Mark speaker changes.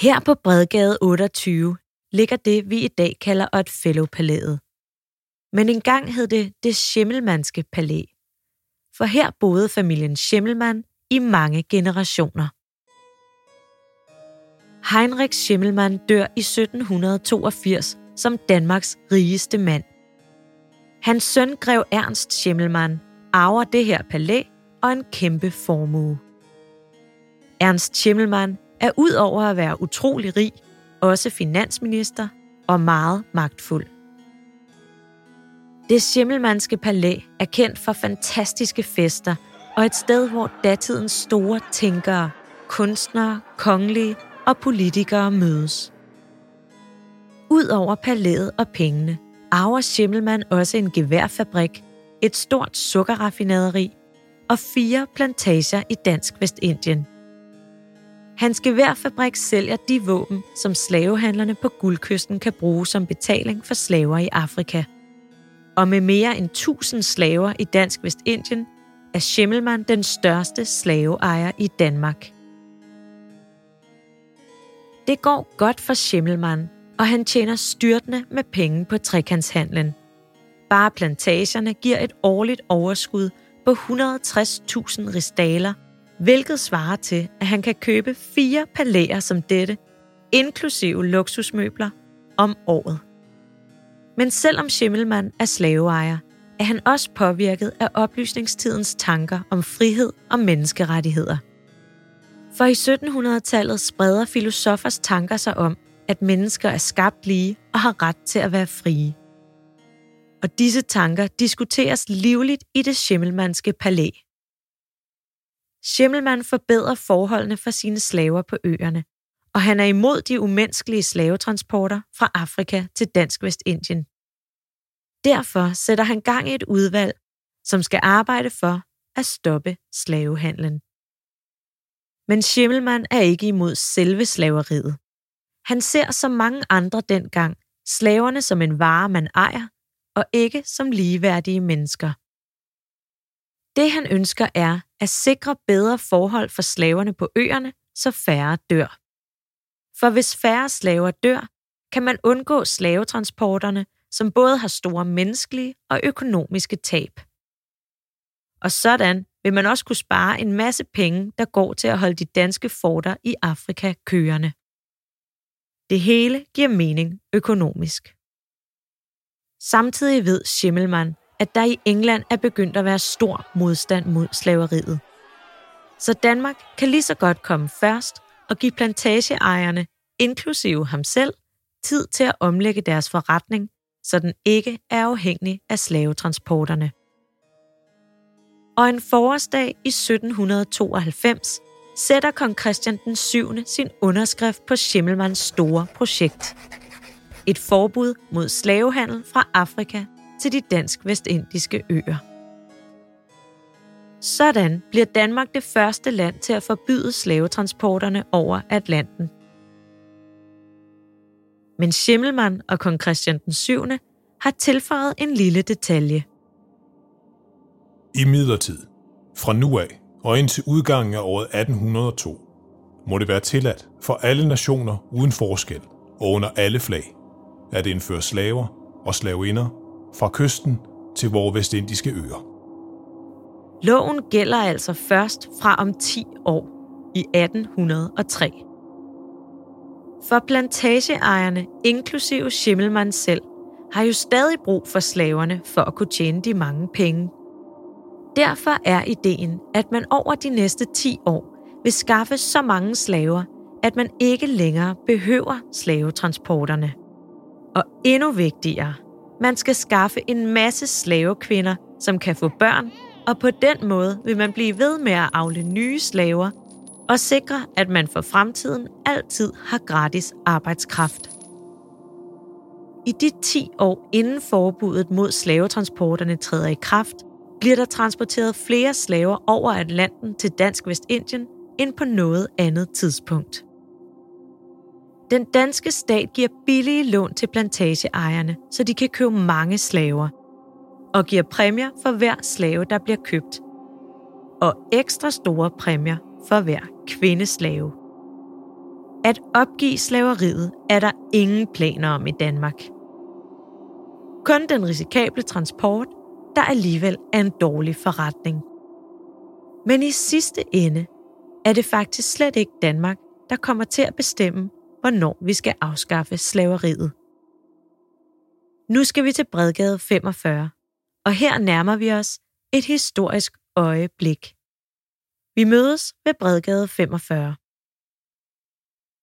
Speaker 1: Her på Bredgade 28 ligger det, vi i dag kalder Otfellow-palæet. Men engang hed det det Schimmelmannske palæ. For her boede familien Schimmelmann i mange generationer. Heinrich Schimmelmann dør i 1782 som Danmarks rigeste mand. Hans søn grev Ernst Schimmelmann arver det her palæ og en kæmpe formue. Ernst Schimmelmann er ud over at være utrolig rig, også finansminister og meget magtfuld. Det Schimmelmannske palæ er kendt for fantastiske fester og et sted, hvor datidens store tænkere, kunstnere, kongelige og politikere mødes. Udover palæet og pengene, arver Schimmelmann også en geværfabrik, et stort sukkerraffinaderi og fire plantager i Dansk Vestindien. Hans geværfabrik sælger de våben, som slavehandlerne på guldkysten kan bruge som betaling for slaver i Afrika. Og med mere end 1000 slaver i Dansk Vestindien, er Schimmelmann den største slaveejer i Danmark. Det går godt for Schimmelmann, og han tjener styrtende med penge på trekantshandlen. Bare plantagerne giver et årligt overskud på 160.000 ristaler, hvilket svarer til, at han kan købe fire palæer som dette, inklusive luksusmøbler, om året. Men selvom Schimmelmann er slaveejer, er han også påvirket af oplysningstidens tanker om frihed og menneskerettigheder. For i 1700-tallet spreder filosofers tanker sig om, at mennesker er skabt lige og har ret til at være frie. Og disse tanker diskuteres livligt i det Schimmelmannske palæ. Schimmelmann forbedrer forholdene for sine slaver på øerne, og han er imod de umenneskelige slavetransporter fra Afrika til Dansk Vestindien. Derfor sætter han gang i et udvalg, som skal arbejde for at stoppe slavehandlen. Men Schimmelmann er ikke imod selve slaveriet. Han ser som mange andre dengang slaverne som en vare, man ejer, og ikke som ligeværdige mennesker. Det han ønsker er at sikre bedre forhold for slaverne på øerne, så færre dør. For hvis færre slaver dør, kan man undgå slavetransporterne, som både har store menneskelige og økonomiske tab. Og sådan vil man også kunne spare en masse penge, der går til at holde de danske forter i Afrika kørende. Det hele giver mening økonomisk. Samtidig ved Schimmelmann, at der i England er begyndt at være stor modstand mod slaveriet. Så Danmark kan lige så godt komme først og give plantageejerne, inklusive ham selv, tid til at omlægge deres forretning, så den ikke er afhængig af slavetransporterne. Og en forårsdag i 1792 sætter kong Christian den 7. sin underskrift på Schimmelmanns store projekt. Et forbud mod slavehandel fra Afrika til de dansk-vestindiske øer. Sådan bliver Danmark det første land til at forbyde slavetransporterne over Atlanten. Men Schimmelmann og kong Christian den 7. har tilføjet en lille detalje.
Speaker 2: I midlertid, fra nu af og indtil udgangen af året 1802, må det være tilladt for alle nationer uden forskel og under alle flag at indføre slaver og slaveinder fra kysten til vores vestindiske øer.
Speaker 1: Loven gælder altså først fra om 10 år i 1803. For plantageejerne, inklusive Schimmelmann selv, har jo stadig brug for slaverne for at kunne tjene de mange penge. Derfor er ideen, at man over de næste 10 år vil skaffe så mange slaver, at man ikke længere behøver slavetransporterne. Og endnu vigtigere, man skal skaffe en masse slavekvinder, som kan få børn, og på den måde vil man blive ved med at afle nye slaver og sikre, at man for fremtiden altid har gratis arbejdskraft. I de 10 år inden forbuddet mod slavetransporterne træder i kraft, bliver der transporteret flere slaver over Atlanten til Dansk Vestindien end på noget andet tidspunkt. Den danske stat giver billige lån til plantageejerne, så de kan købe mange slaver, og giver præmier for hver slave, der bliver købt, og ekstra store præmier for hver kvindeslave. At opgive slaveriet er der ingen planer om i Danmark. Kun den risikable transport, der alligevel er en dårlig forretning. Men i sidste ende er det faktisk slet ikke Danmark, der kommer til at bestemme, hvornår vi skal afskaffe slaveriet. Nu skal vi til Bredgade 45, og her nærmer vi os et historisk øjeblik. Vi mødes ved Bredgade 45.